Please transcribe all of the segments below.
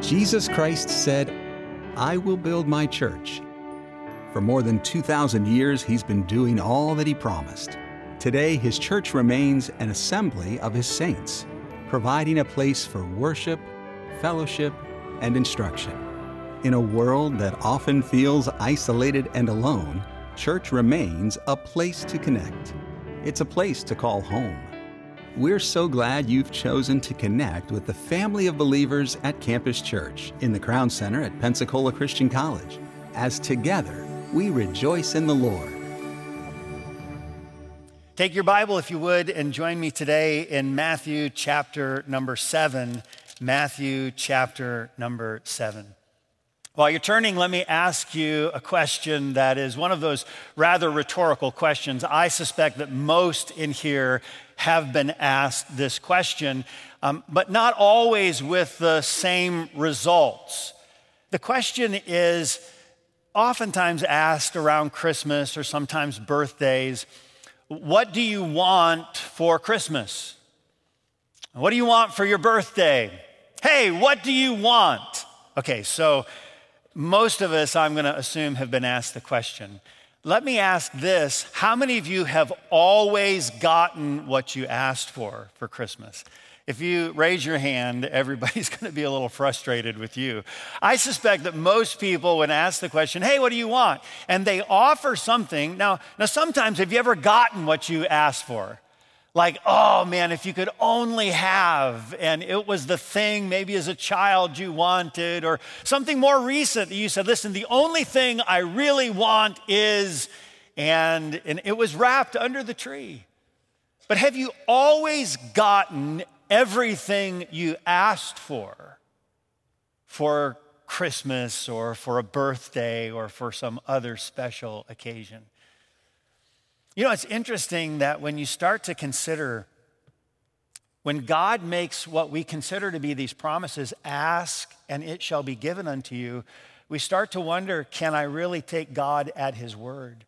Jesus Christ said, I will build my church. For more than 2,000 years, he's been doing all that he promised. Today, his church remains an assembly of his saints, providing a place for worship, fellowship, and instruction. In a world that often feels isolated and alone, church remains a place to connect. It's a place to call home. We're so glad you've chosen to connect with the family of believers at Campus Church in the Crown Center at Pensacola Christian College, as together we rejoice in the Lord. Take your Bible, if you would, and join me today in Matthew chapter number seven. Matthew chapter number seven. While you're turning, let me ask you a question that is one of those rather rhetorical questions. I suspect that most in here have been asked this question, um, but not always with the same results. The question is oftentimes asked around Christmas or sometimes birthdays What do you want for Christmas? What do you want for your birthday? Hey, what do you want? Okay, so most of us, I'm going to assume, have been asked the question. Let me ask this How many of you have always gotten what you asked for for Christmas? If you raise your hand, everybody's going to be a little frustrated with you. I suspect that most people, when asked the question, hey, what do you want? And they offer something. Now, now sometimes, have you ever gotten what you asked for? Like, oh man, if you could only have, and it was the thing maybe as a child you wanted, or something more recent that you said, listen, the only thing I really want is, and, and it was wrapped under the tree. But have you always gotten everything you asked for for Christmas or for a birthday or for some other special occasion? You know, it's interesting that when you start to consider when God makes what we consider to be these promises, ask and it shall be given unto you, we start to wonder can I really take God at his word?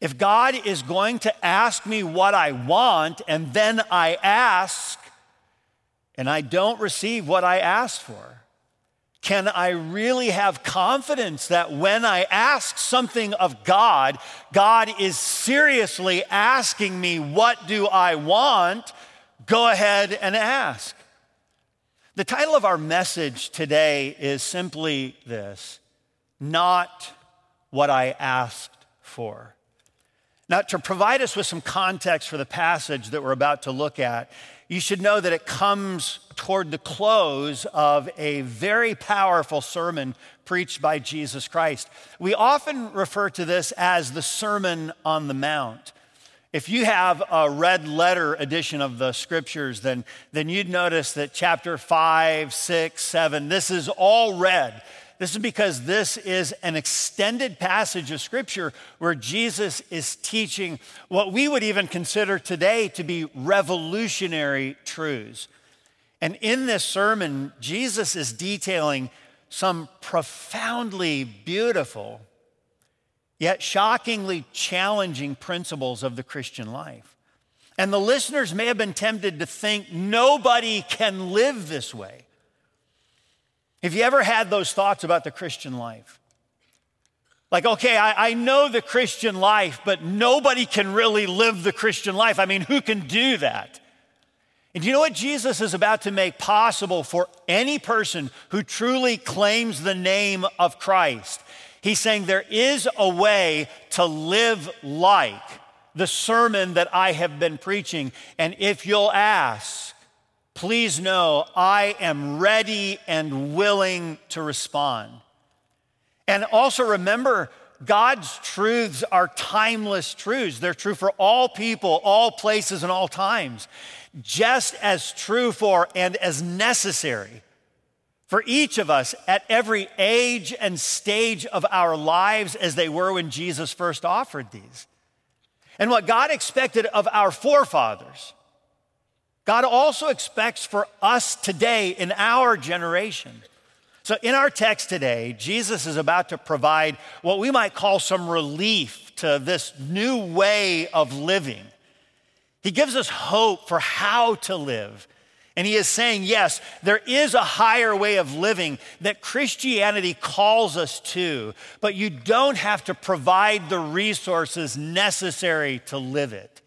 If God is going to ask me what I want and then I ask and I don't receive what I asked for, can I really have confidence that when I ask something of God, God is seriously asking me, What do I want? Go ahead and ask. The title of our message today is simply this Not What I Asked For. Now, to provide us with some context for the passage that we're about to look at, you should know that it comes toward the close of a very powerful sermon preached by Jesus Christ. We often refer to this as the Sermon on the Mount. If you have a red letter edition of the scriptures, then, then you'd notice that chapter 5, 6, 7, this is all red. This is because this is an extended passage of scripture where Jesus is teaching what we would even consider today to be revolutionary truths. And in this sermon, Jesus is detailing some profoundly beautiful, yet shockingly challenging principles of the Christian life. And the listeners may have been tempted to think nobody can live this way. Have you ever had those thoughts about the Christian life? Like, okay, I, I, know the Christian life, but nobody can really live the Christian life. I mean, who can do that? And you know what Jesus is about to make possible for any person who truly claims the name of Christ? He's saying there is a way to live like the sermon that I have been preaching. And if you'll ask, please know I am ready and willing to respond. And also remember, God's truths are timeless truths. They're true for all people, all places, and all times. Just as true for and as necessary for each of us at every age and stage of our lives as they were when Jesus first offered these. And what God expected of our forefathers God also expects for us today in our generation. So, in our text today, Jesus is about to provide what we might call some relief to this new way of living. He gives us hope for how to live. And he is saying, yes, there is a higher way of living that Christianity calls us to, but you don't have to provide the resources necessary to live it.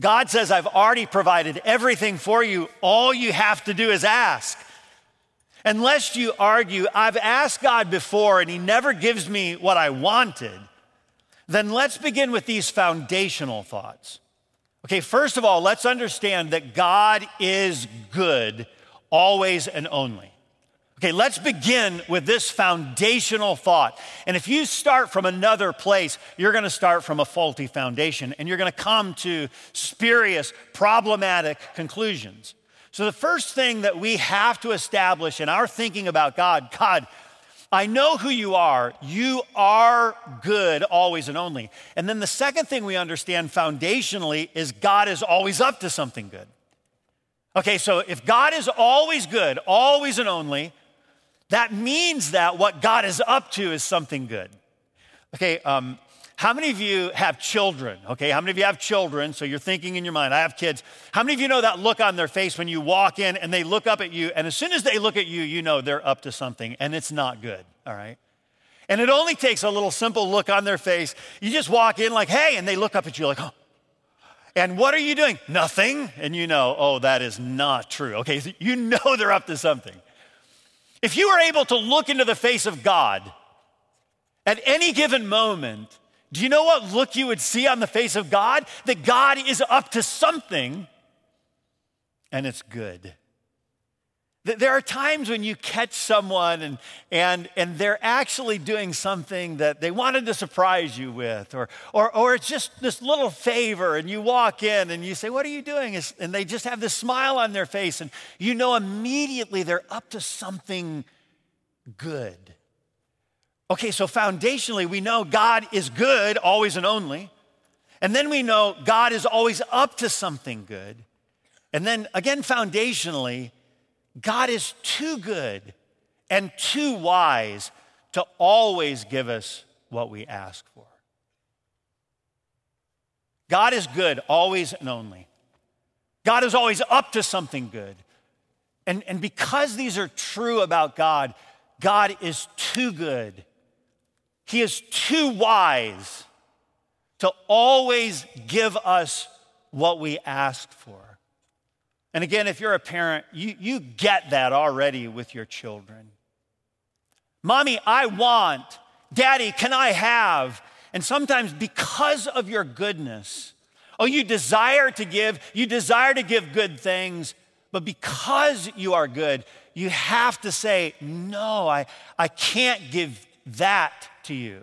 God says, I've already provided everything for you. All you have to do is ask. Unless you argue, I've asked God before and He never gives me what I wanted, then let's begin with these foundational thoughts. Okay, first of all, let's understand that God is good always and only. Okay, let's begin with this foundational thought. And if you start from another place, you're going to start from a faulty foundation and you're going to come to spurious, problematic conclusions. So, the first thing that we have to establish in our thinking about God, God, I know who you are. You are good always and only. And then the second thing we understand foundationally is God is always up to something good. Okay, so if God is always good, always and only, that means that what God is up to is something good. Okay, um, how many of you have children? Okay, how many of you have children? So you're thinking in your mind, I have kids. How many of you know that look on their face when you walk in and they look up at you, and as soon as they look at you, you know they're up to something and it's not good, all right? And it only takes a little simple look on their face. You just walk in like, hey, and they look up at you like, oh. And what are you doing? Nothing. And you know, oh, that is not true. Okay, so you know they're up to something. If you were able to look into the face of God at any given moment, do you know what look you would see on the face of God? That God is up to something and it's good. There are times when you catch someone and, and, and they're actually doing something that they wanted to surprise you with, or, or, or it's just this little favor, and you walk in and you say, What are you doing? And they just have this smile on their face, and you know immediately they're up to something good. Okay, so foundationally, we know God is good, always and only. And then we know God is always up to something good. And then again, foundationally, God is too good and too wise to always give us what we ask for. God is good always and only. God is always up to something good. And, and because these are true about God, God is too good he is too wise to always give us what we ask for. And again, if you're a parent, you, you get that already with your children. Mommy, I want. Daddy, can I have? And sometimes because of your goodness, oh, you desire to give, you desire to give good things, but because you are good, you have to say, no, I, I can't give that to you.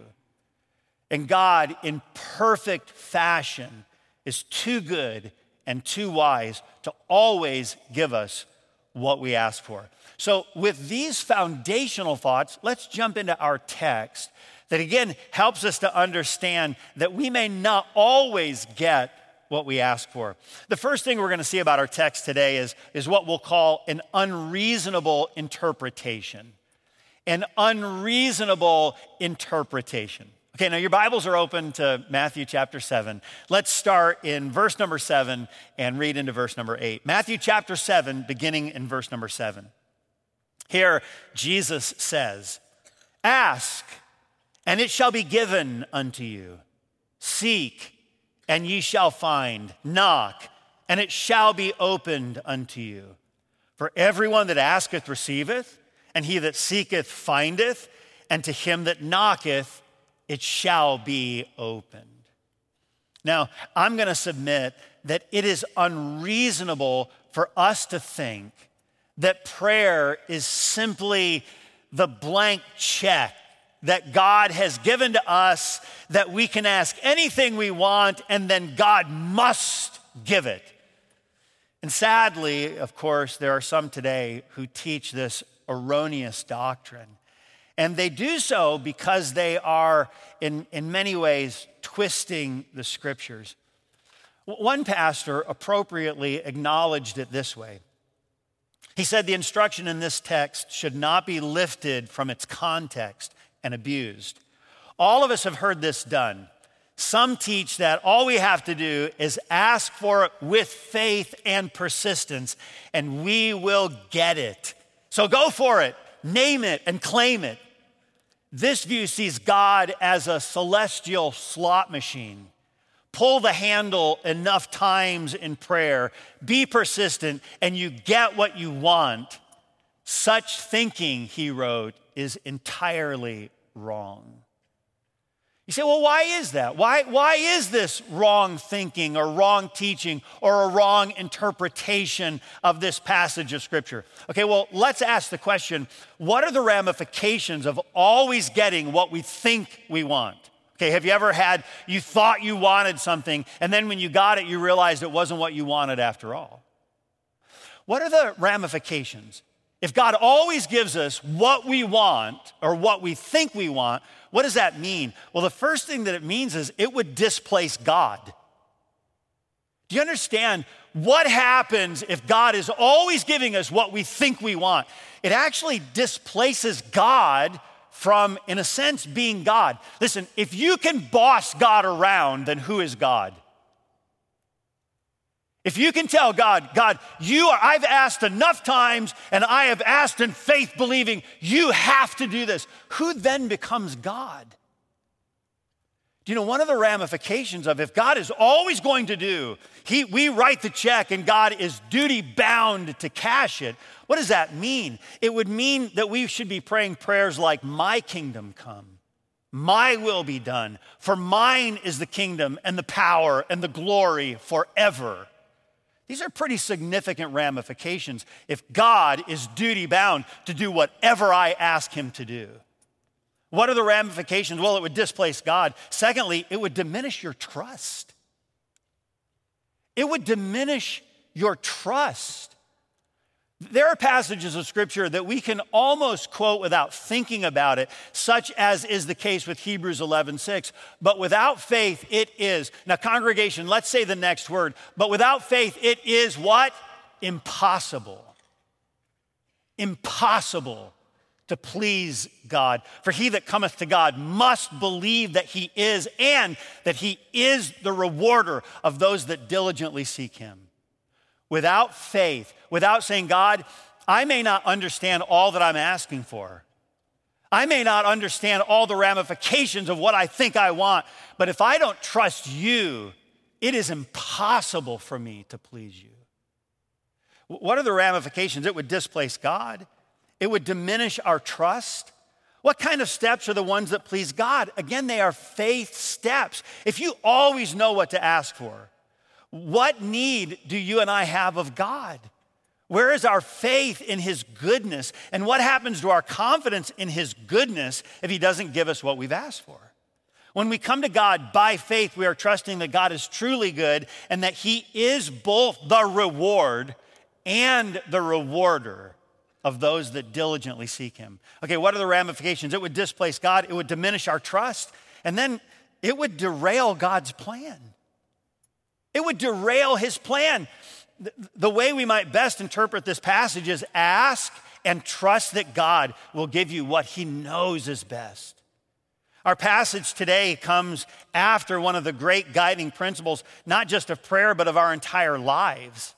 And God, in perfect fashion, is too good and too wise to always give us what we ask for. So, with these foundational thoughts, let's jump into our text that again helps us to understand that we may not always get what we ask for. The first thing we're going to see about our text today is, is what we'll call an unreasonable interpretation an unreasonable interpretation. Okay, now your Bibles are open to Matthew chapter 7. Let's start in verse number 7 and read into verse number 8. Matthew chapter 7, beginning in verse number 7. Here, Jesus says, Ask, and it shall be given unto you. Seek, and ye shall find. Knock, and it shall be opened unto you. For everyone that asketh receiveth and he that seeketh findeth, and to him that knocketh it shall be opened. Now, I'm going to submit that it is unreasonable for us to think that prayer is simply the blank check that God has given to us that we can ask anything we want and then God must give it. And sadly, of course, there are some today who teach this erroneous doctrine. And they do so because they are, in, in many ways, twisting the scriptures. One pastor appropriately acknowledged it this way He said, The instruction in this text should not be lifted from its context and abused. All of us have heard this done. Some teach that all we have to do is ask for it with faith and persistence, and we will get it. So go for it, name it, and claim it. This view sees God as a celestial slot machine. Pull the handle enough times in prayer, be persistent, and you get what you want. Such thinking, he wrote, is entirely wrong. You say, well, why is that? Why, why is this wrong thinking or wrong teaching or a wrong interpretation of this passage of Scripture? Okay, well, let's ask the question what are the ramifications of always getting what we think we want? Okay, have you ever had, you thought you wanted something, and then when you got it, you realized it wasn't what you wanted after all? What are the ramifications? If God always gives us what we want or what we think we want, what does that mean? Well, the first thing that it means is it would displace God. Do you understand what happens if God is always giving us what we think we want? It actually displaces God from, in a sense, being God. Listen, if you can boss God around, then who is God? If you can tell God, God, you are, I've asked enough times and I have asked in faith believing you have to do this, who then becomes God? Do you know one of the ramifications of if God is always going to do, he, we write the check and God is duty bound to cash it, what does that mean? It would mean that we should be praying prayers like, My kingdom come, my will be done, for mine is the kingdom and the power and the glory forever. These are pretty significant ramifications if God is duty bound to do whatever I ask him to do. What are the ramifications? Well, it would displace God. Secondly, it would diminish your trust. It would diminish your trust. There are passages of scripture that we can almost quote without thinking about it, such as is the case with Hebrews 11 6. But without faith, it is. Now, congregation, let's say the next word. But without faith, it is what? Impossible. Impossible to please God. For he that cometh to God must believe that he is, and that he is the rewarder of those that diligently seek him without faith, without saying, God, I may not understand all that I'm asking for. I may not understand all the ramifications of what I think I want, but if I don't trust you, it is impossible for me to please you. What are the ramifications? It would displace God, it would diminish our trust. What kind of steps are the ones that please God? Again, they are faith steps. If you always know what to ask for, what need do you and I have of God? Where is our faith in His goodness? And what happens to our confidence in His goodness if He doesn't give us what we've asked for? When we come to God by faith, we are trusting that God is truly good and that He is both the reward and the rewarder of those that diligently seek Him. Okay, what are the ramifications? It would displace God, it would diminish our trust, and then it would derail God's plan. It would derail his plan. The way we might best interpret this passage is ask and trust that God will give you what he knows is best. Our passage today comes after one of the great guiding principles, not just of prayer, but of our entire lives.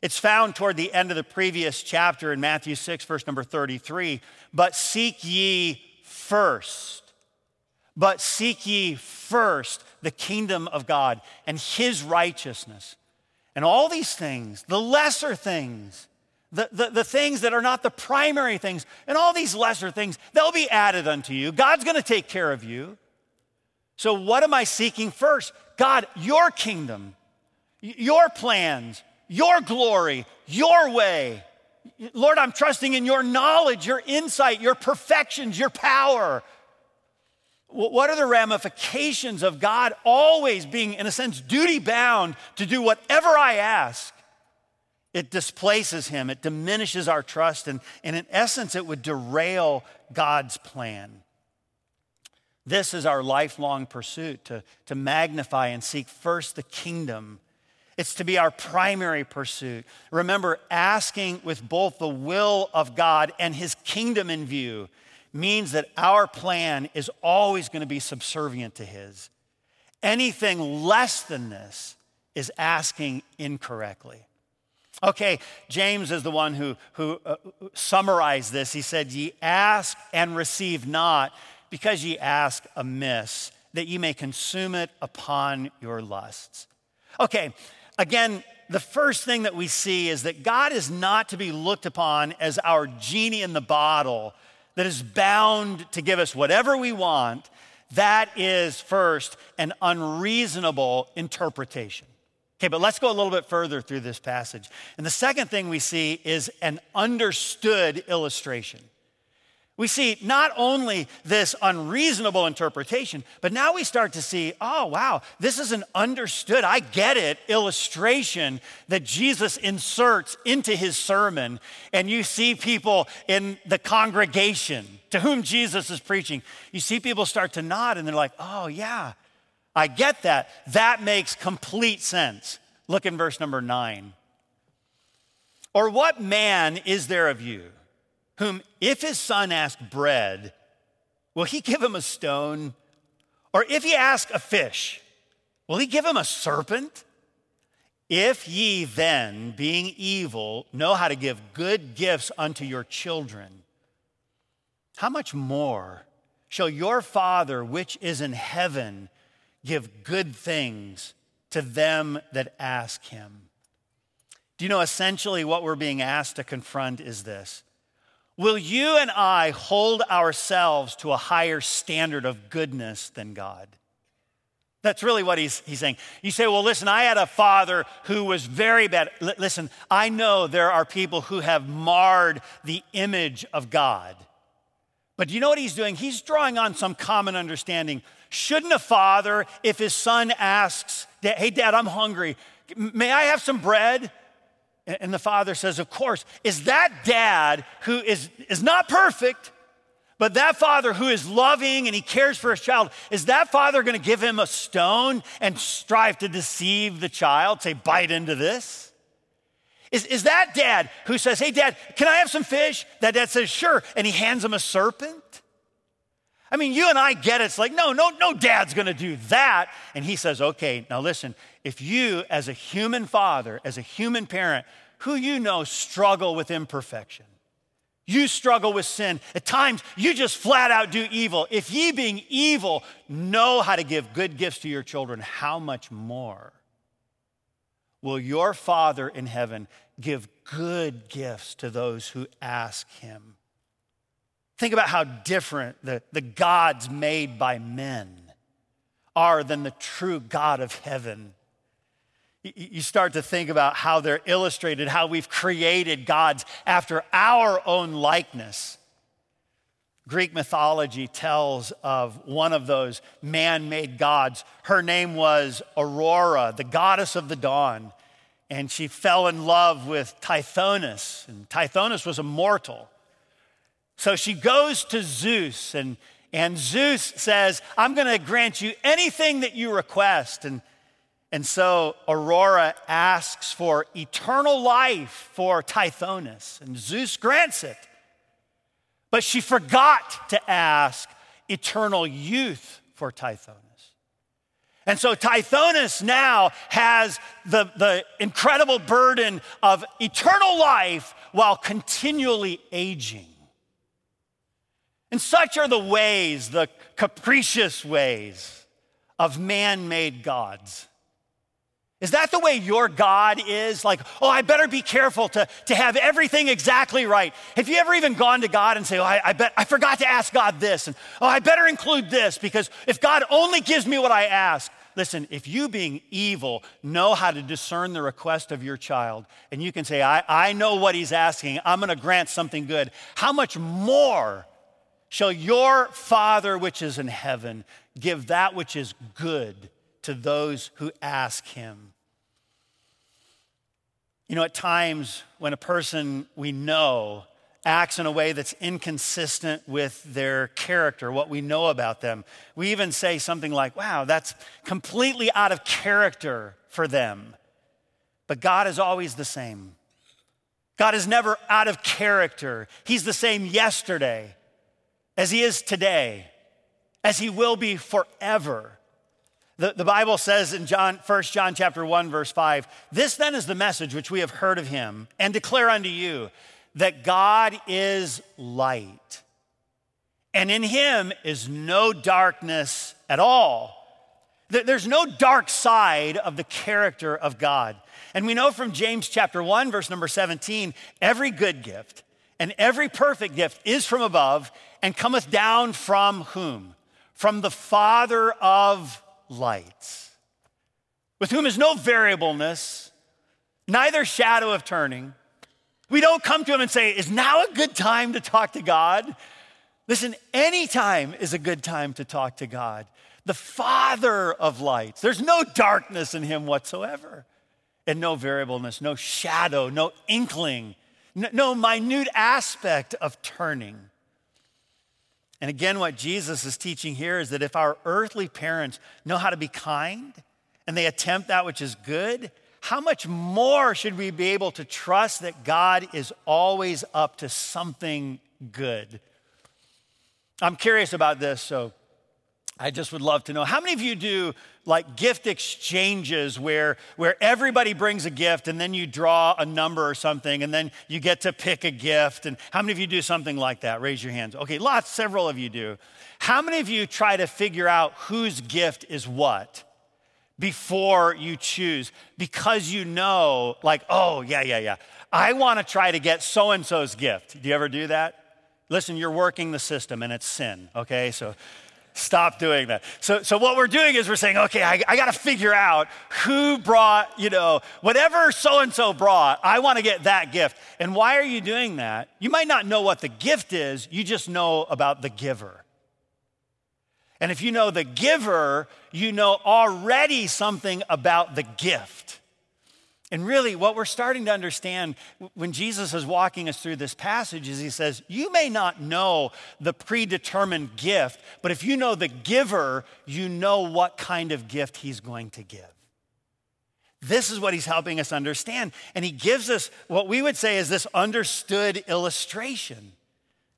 It's found toward the end of the previous chapter in Matthew 6, verse number 33. But seek ye first but seek ye first the kingdom of God and his righteousness. And all these things, the lesser things, the, the, the, things that are not the primary things, and all these lesser things, they'll be added unto you. God's gonna take care of you. So, what am I seeking first? God, your kingdom, your plans, your glory, your way. Lord, I'm trusting in your knowledge, your insight, your perfections, your power. What are the ramifications of God always being, in a sense, duty bound to do whatever I ask? It displaces him, it diminishes our trust, and, and in essence, it would derail God's plan. This is our lifelong pursuit to, to magnify and seek first the kingdom. It's to be our primary pursuit. Remember, asking with both the will of God and his kingdom in view means that our plan is always going to be subservient to His. Anything less than this is asking incorrectly. Okay, James is the one who, who uh, summarized this. He said, Ye ask and receive not, because ye ask amiss, that ye may consume it upon your lusts. Okay, again, the first thing that we see is that God is not to be looked upon as our genie in the bottle that is bound to give us whatever we want. That is, first, an unreasonable interpretation. Okay, but let's go a little bit further through this passage. And the second thing we see is an understood illustration. We see not only this unreasonable interpretation, but now we start to see, oh, wow, this is an understood, I get it, illustration that Jesus inserts into his sermon. And you see people in the congregation to whom Jesus is preaching, you see people start to nod and they're like, oh, yeah, I get that. That makes complete sense. Look in verse number nine. Or what man is there of you whom, if his son ask bread, will he give him a stone? Or if he ask a fish, will he give him a serpent? If ye then, being evil, know how to give good gifts unto your children, how much more shall your Father which is in heaven give good things to them that ask him. Do you know essentially what we're being asked to confront is this? Will you and I hold ourselves to a higher standard of goodness than God? That's really what he's, he's saying. You say, well, listen, I had a father who was very bad. L- listen, I know there are people who have marred the image of God. But do you know what he's doing? He's drawing on some common understanding. Shouldn't a father, if his son asks, Hey, dad, I'm hungry, may I have some bread? And the father says, Of course. Is that dad who is, is not perfect, but that father who is loving and he cares for his child, is that father going to give him a stone and strive to deceive the child, say, bite into this? Is, is that dad who says, Hey, dad, can I have some fish? That dad says, Sure. And he hands him a serpent? I mean, you and I get it. It's like, no, no, no dad's gonna do that. And he says, Okay, now listen, if you, as a human father, as a human parent, who you know struggle with imperfection, you struggle with sin. At times, you just flat out do evil. If ye, being evil, know how to give good gifts to your children, how much more will your Father in heaven give good gifts to those who ask him. Think about how different the, the gods made by men are than the true God of heaven. You start to think about how they're illustrated, how we've created gods after our own likeness. Greek mythology tells of one of those man made gods. Her name was Aurora, the goddess of the dawn and she fell in love with Tithonus, and Tithonus was a mortal. So she goes to Zeus, and, and Zeus says, I'm going to grant you anything that you request. And, and so Aurora asks for eternal life for Tithonus, and Zeus grants it. But she forgot to ask eternal youth for Tithonus. And so Tithonus now has the, the incredible burden of eternal life while continually aging. And such are the ways, the capricious ways of man made gods. Is that the way your God is? Like, oh, I better be careful to, to have everything exactly right. Have you ever even gone to God and say, oh, I, I bet I forgot to ask God this, and oh, I better include this because if God only gives me what I ask, listen, if you being evil know how to discern the request of your child, and you can say, I, I know what he's asking, I'm gonna grant something good, how much more shall your Father which is in heaven give that which is good to those who ask him? You know, at times when a person we know acts in a way that's inconsistent with their character, what we know about them. We even say something like, wow, that's completely out of character for them. But God is always the same. God is never out of character. He's the same yesterday as He is today, as He will be forever. The, the Bible says in John, 1 John chapter 1, verse 5, this then is the message which we have heard of him and declare unto you that God is light, and in him is no darkness at all. There's no dark side of the character of God. And we know from James chapter 1, verse number 17, every good gift and every perfect gift is from above and cometh down from whom? From the Father of lights, with whom is no variableness, neither shadow of turning. We don't come to him and say, Is now a good time to talk to God? Listen, any time is a good time to talk to God. The Father of lights. There's no darkness in him whatsoever, and no variableness, no shadow, no inkling, no minute aspect of turning. And again, what Jesus is teaching here is that if our earthly parents know how to be kind and they attempt that which is good, how much more should we be able to trust that God is always up to something good? I'm curious about this, so I just would love to know how many of you do like gift exchanges where, where everybody brings a gift and then you draw a number or something and then you get to pick a gift? And how many of you do something like that? Raise your hands. Okay, lots, several of you do. How many of you try to figure out whose gift is what before you choose? Because you know, like, oh, yeah, yeah, yeah. I want to try to get so and so's gift. Do you ever do that? Listen, you're working the system and it's sin, okay? So Stop doing that. So, so what we're doing is we're saying, okay, I, I got to figure out who brought, you know, whatever so and so brought, I want to get that gift. And why are you doing that? You might not know what the gift is, you just know about the giver. And if you know the giver, you know already something about the gift. And really, what we're starting to understand when Jesus is walking us through this passage is he says, You may not know the predetermined gift, but if you know the giver, you know what kind of gift he's going to give. This is what he's helping us understand. And he gives us what we would say is this understood illustration.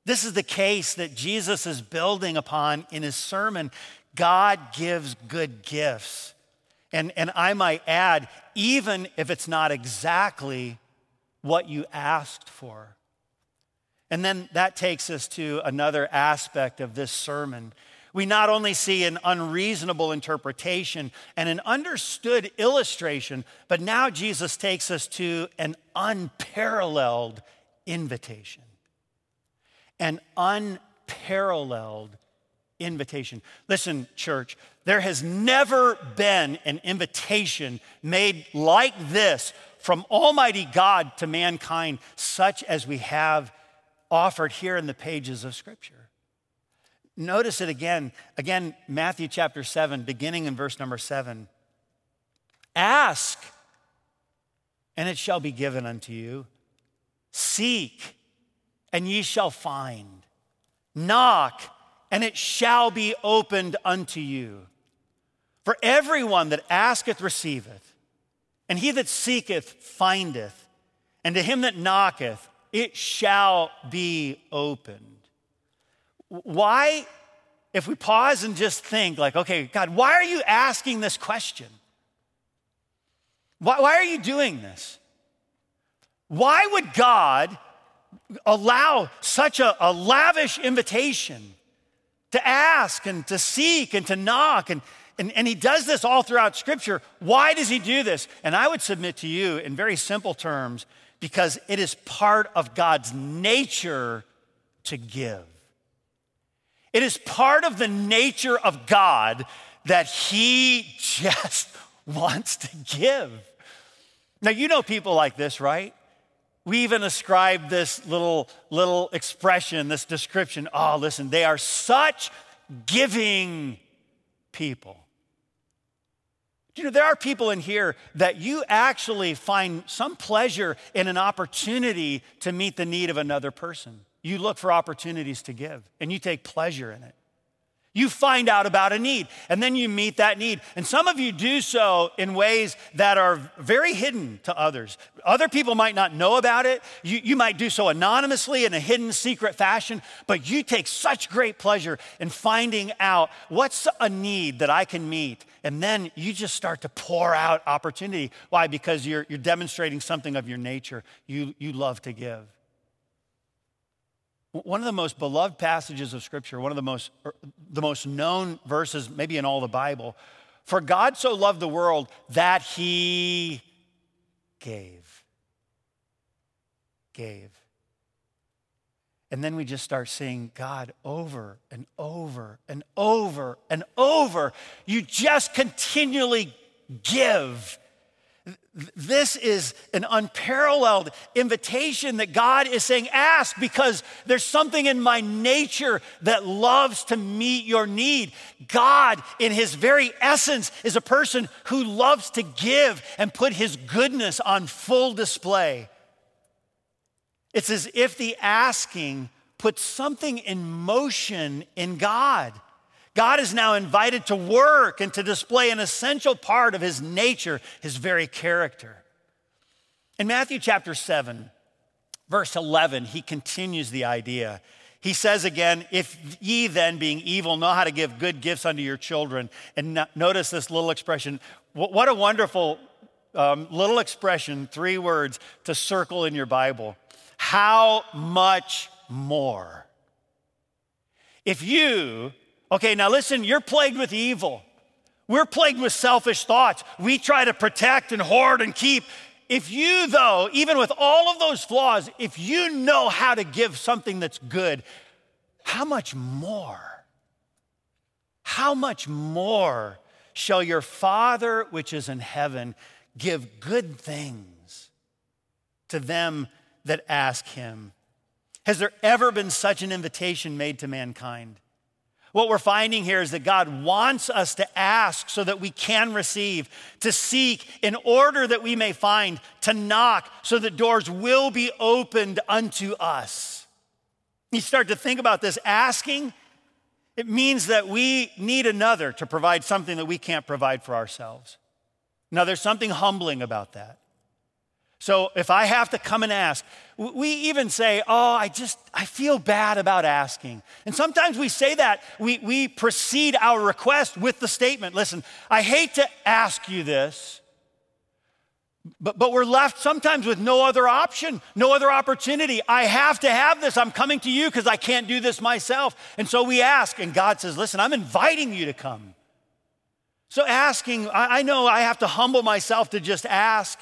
This is the case that Jesus is building upon in his sermon. God gives good gifts. And, and I might add, even if it's not exactly what you asked for. And then that takes us to another aspect of this sermon. We not only see an unreasonable interpretation and an understood illustration, but now Jesus takes us to an unparalleled invitation. An unparalleled invitation. Listen, church, there has never been an invitation made like this from Almighty God to mankind, such as we have offered here in the pages of Scripture. Notice it again, again, Matthew chapter 7, beginning in verse number 7. Ask, and it shall be given unto you. Seek, and ye shall find. Knock, and it shall be opened unto you. For everyone that asketh receiveth, and he that seeketh findeth, and to him that knocketh it shall be opened. Why, if we pause and just think, like, okay, God, why are you asking this question? Why, why are you doing this? Why would God allow such a, a lavish invitation to ask and to seek and to knock. And, and, and he does this all throughout Scripture. Why does he do this? And I would submit to you in very simple terms because it is part of God's nature to give. It is part of the nature of God that he just wants to give. Now, you know people like this, right? We even ascribe this little, little expression, this description. Oh, listen, they are such giving people. You know, there are people in here that you actually find some pleasure in an opportunity to meet the need of another person. You look for opportunities to give and you take pleasure in it. You find out about a need and then you meet that need. And some of you do so in ways that are very hidden to others. Other people might not know about it. You, you might do so anonymously in a hidden, secret fashion, but you take such great pleasure in finding out what's a need that I can meet. And then you just start to pour out opportunity. Why? Because you're, you're demonstrating something of your nature. You, you love to give. One of the most beloved passages of Scripture, one of the most, er, the most known verses, maybe in all the Bible. For God so loved the world that he gave. Gave. And then we just start seeing God over and over and over and over. You just continually give this is an unparalleled invitation that God is saying, Ask because there's something in my nature that loves to meet your need. God, in his very essence, is a person who loves to give and put his goodness on full display. It's as if the asking puts something in motion in God. God is now invited to work and to display an essential part of his nature, his very character. In Matthew chapter 7, verse 11, he continues the idea. He says again, If ye then, being evil, know how to give good gifts unto your children, and notice this little expression. What a wonderful um, little expression, three words to circle in your Bible. How much more? If you, Okay, now listen, you're plagued with evil. We're plagued with selfish thoughts. We try to protect and hoard and keep. If you, though, even with all of those flaws, if you know how to give something that's good, how much more? How much more shall your Father which is in heaven give good things to them that ask him? Has there ever been such an invitation made to mankind? What we're finding here is that God wants us to ask so that we can receive, to seek in order that we may find, to knock so that doors will be opened unto us. You start to think about this asking, it means that we need another to provide something that we can't provide for ourselves. Now, there's something humbling about that. So if I have to come and ask, we even say, Oh, I just, I feel bad about asking. And sometimes we say that, we, we precede our request with the statement Listen, I hate to ask you this, but, but we're left sometimes with no other option, no other opportunity. I have to have this. I'm coming to you because I can't do this myself. And so we ask, and God says, Listen, I'm inviting you to come. So asking, I, I know I have to humble myself to just ask.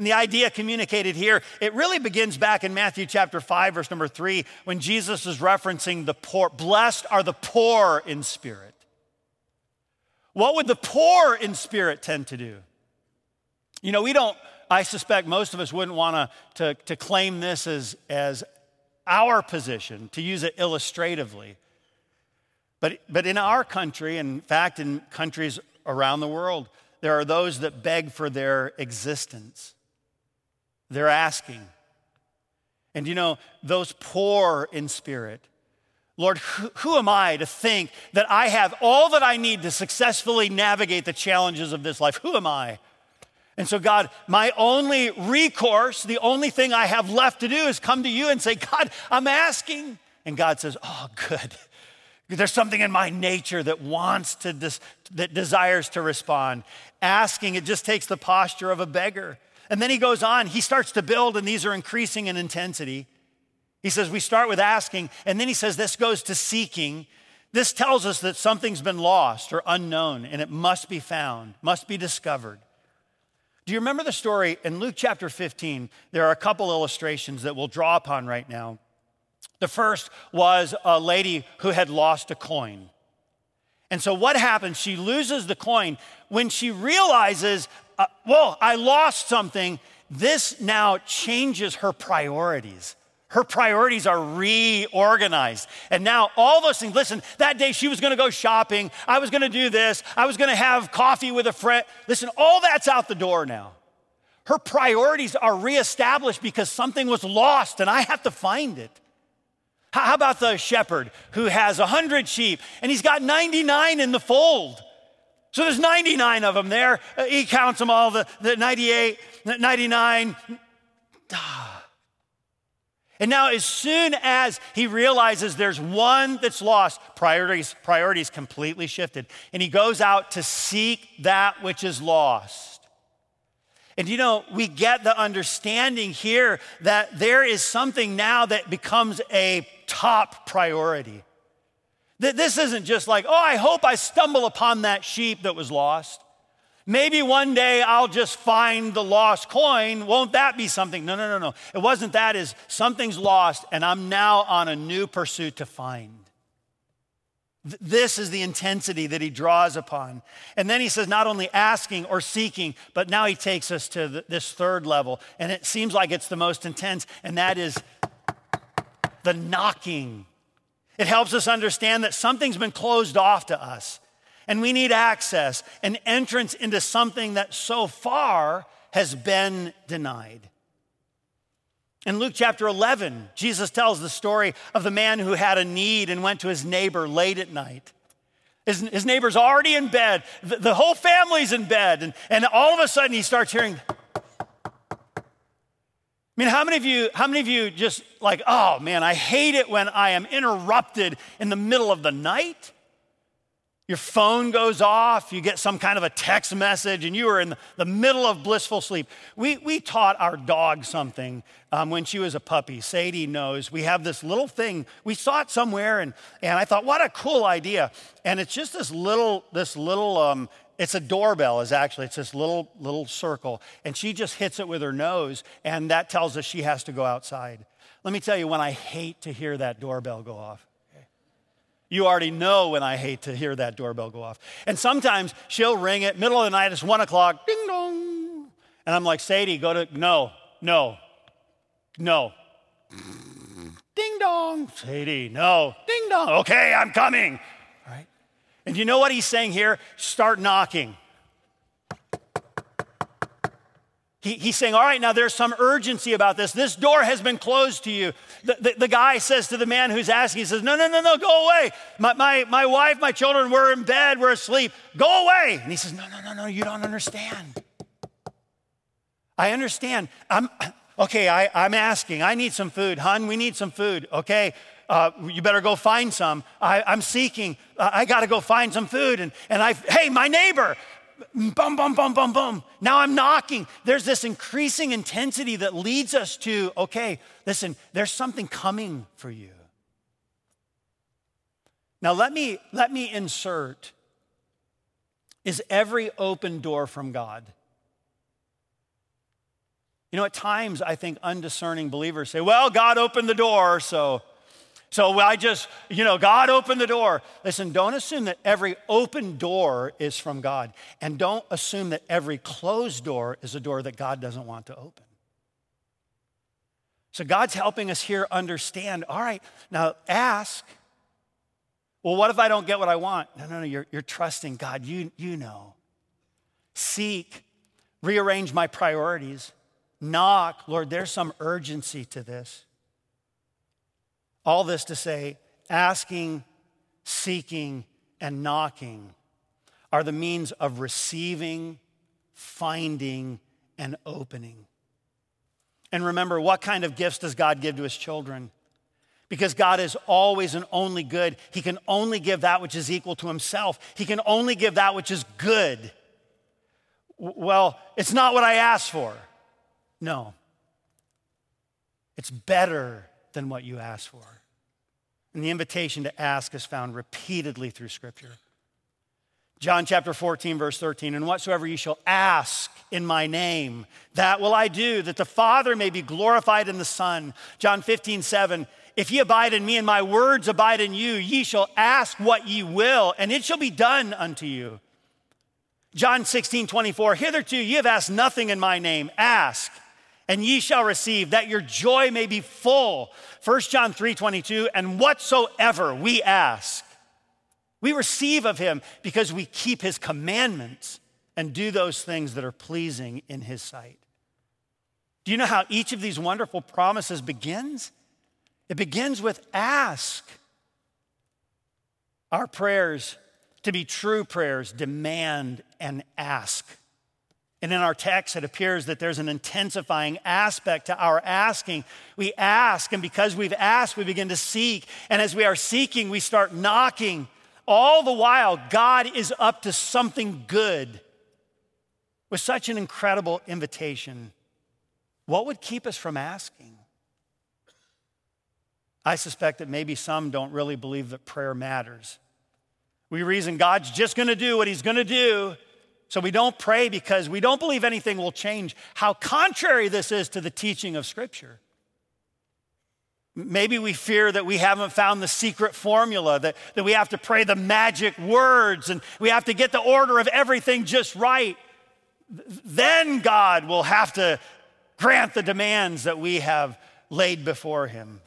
And the idea communicated here, it really begins back in Matthew chapter 5, verse number 3, when Jesus is referencing the poor. Blessed are the poor in spirit. What would the poor in spirit tend to do? You know, we don't, I suspect most of us wouldn't want to, to claim this as, as our position, to use it illustratively. But, but in our country, in fact, in countries around the world, there are those that beg for their existence. They're asking. And you know, those poor in spirit, Lord, who, who, am I to think that I have all that I need to successfully navigate the challenges of this life? Who am I? And so, God, my only recourse, the only thing I have left to do is come to you and say, God, I'm asking. And God says, Oh, good. There's something in my nature that wants to, des- that desires to respond. Asking, it just takes the posture of a beggar. And then he goes on, he starts to build, and these are increasing in intensity. He says, We start with asking, and then he says, This goes to seeking. This tells us that something's been lost or unknown, and it must be found, must be discovered. Do you remember the story in Luke chapter 15? There are a couple illustrations that we'll draw upon right now. The first was a lady who had lost a coin. And so what happens? She loses the coin. When she realizes uh, whoa, I lost something. This now changes her priorities. Her priorities are reorganized. And now all those things, listen, that day she was gonna go shopping. I was gonna do this. I was gonna have coffee with a friend. Listen, all that's out the door now. Her priorities are reestablished because something was lost and I have to find it. How about the shepherd who has 100 sheep and he's got 99 in the fold? So there's 99 of them there. Uh, he counts them all the, the 98, 99. And now, as soon as he realizes there's one that's lost, priorities, priorities completely shifted. And he goes out to seek that which is lost. And you know, we get the understanding here that there is something now that becomes a top priority. This isn't just like, oh, I hope I stumble upon that sheep that was lost. Maybe one day I'll just find the lost coin. Won't that be something? No, no, no, no. It wasn't that, is something's lost, and I'm now on a new pursuit to find. This is the intensity that he draws upon. And then he says, not only asking or seeking, but now he takes us to this third level. And it seems like it's the most intense, and that is the knocking. It helps us understand that something's been closed off to us and we need access and entrance into something that so far has been denied. In Luke chapter 11, Jesus tells the story of the man who had a need and went to his neighbor late at night. His, his neighbor's already in bed, the, the whole family's in bed, and, and all of a sudden he starts hearing. I mean, how many of you, how many of you just like, oh man, I hate it when I am interrupted in the middle of the night? your phone goes off, you get some kind of a text message, and you are in the middle of blissful sleep. We, we taught our dog something um, when she was a puppy. Sadie knows. We have this little thing. We saw it somewhere, and, and I thought, what a cool idea. And it's just this little, this little, um, it's a doorbell, is actually, it's this little, little circle. And she just hits it with her nose, and that tells us she has to go outside. Let me tell you, when I hate to hear that doorbell go off, you already know when I hate to hear that doorbell go off. And sometimes she'll ring it, middle of the night, it's one o'clock, ding dong. And I'm like, Sadie, go to, no, no, no. ding dong. Sadie, no, ding dong. Okay, I'm coming. And you know what he's saying here? Start knocking. He, he's saying, All right, now there's some urgency about this. This door has been closed to you. The, the, the, guy says to the man who's asking, He says, No, no, no, no, go away. My, my, my wife, my children, we're in bed, we're asleep. Go away. And he says, No, no, no, no, you don't understand. I understand. I'm, okay, I, I'm asking. I need some food. Hun, we need some food. Okay, uh, you better go find some. I, am seeking. Uh, I got to go find some food. And, and I, hey, my neighbor, bum, bum, bum, bum, bum. Now I'm knocking. There's this increasing intensity that leads us to, okay, listen, there's something coming for you. Now let me let me insert is every open door from God. You know, at times I think undiscerning believers say, well, God opened the door, so so I just, you know, God opened the door. Listen, don't assume that every open door is from God. And don't assume that every closed door is a door that God doesn't want to open. So God's helping us here understand all right, now ask. Well, what if I don't get what I want? No, no, no, you're, you're trusting God. You, you know. Seek, rearrange my priorities. Knock, Lord, there's some urgency to this. All this to say, asking, seeking, and knocking are the means of receiving, finding, and opening. And remember, what kind of gifts does God give to his children? Because God is always and only good. He can only give that which is equal to himself. He can only give that which is good. Well, it's not what I asked for. No. It's better than what you ask for. And the invitation to ask is found repeatedly through Scripture. John chapter 14, verse 13, and whatsoever you shall ask in my name, that will I do, that the Father may be glorified in the Son. John 15, 7, if ye abide in me and my words abide in you, ye shall ask what ye will, and it shall be done unto you. John 16, 24, hitherto ye have asked nothing in my name, ask and ye shall receive, that your joy may be full. 1 John 3 22, and whatsoever we ask, we receive of him because we keep his commandments and do those things that are pleasing in his sight. Do you know how each of these wonderful promises begins? It begins with ask. Our prayers, to be true prayers, demand and ask. And in our text, it appears that there's an intensifying aspect to our asking. We ask, and because we've asked, we begin to seek. And as we are seeking, we start knocking. All the while, God is up to something good with such an incredible invitation. What would keep us from asking? I suspect that maybe some don't really believe that prayer matters. We reason God's just gonna do what He's gonna do, so we don't pray because we don't believe anything will change. How contrary this is to the teaching of Scripture. Maybe we fear that we haven't found the secret formula, that, that we have to pray the magic words and we have to get the order of everything just right. Then God will have to grant the demands that we have laid before Him.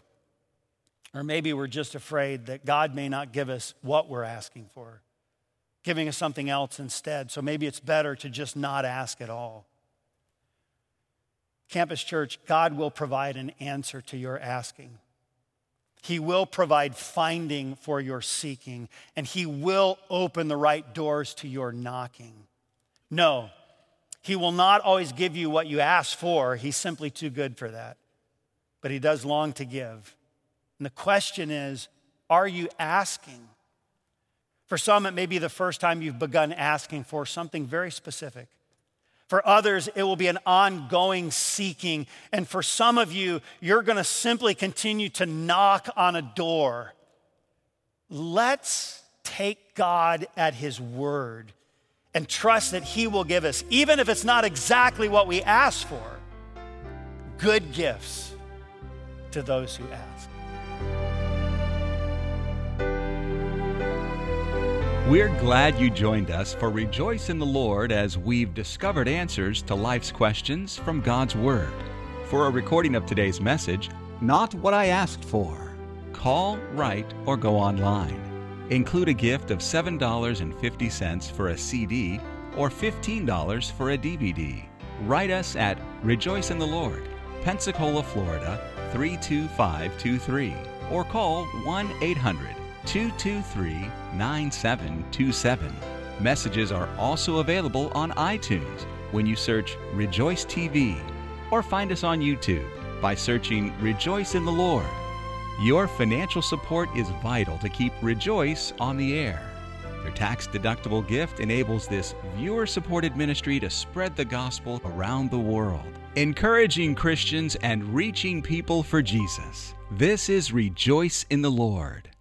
Or maybe we're just afraid that God may not give us what we're asking for giving us something else instead. So maybe it's better to just not ask at all. Campus Church, God will provide an answer to your asking. He will provide finding for your seeking, and He will open the right doors to your knocking. No, He will not always give you what you ask for. He's simply too good for that. But He does long to give. And the question is are you asking? For some, it may be the first time you've begun asking for something very specific. For others, it will be an ongoing seeking. And for some of you, you're going to simply continue to knock on a door. Let's take God at His word and trust that He will give us, even if it's not exactly what we ask for, good gifts to those who ask. We're glad you joined us for Rejoice in the Lord as we've discovered answers to life's questions from God's Word. For a recording of today's message, Not What I Asked For, call, write, or go online. Include a gift of $7.50 for a CD or $15 for a DVD. Write us at Rejoice in the Lord, Pensacola, Florida 32523 or call 1 800 223 9727. Messages are also available on iTunes when you search Rejoice TV or find us on YouTube by searching Rejoice in the Lord. Your financial support is vital to keep Rejoice on the air. Your tax deductible gift enables this viewer supported ministry to spread the gospel around the world, encouraging Christians and reaching people for Jesus. This is Rejoice in the Lord.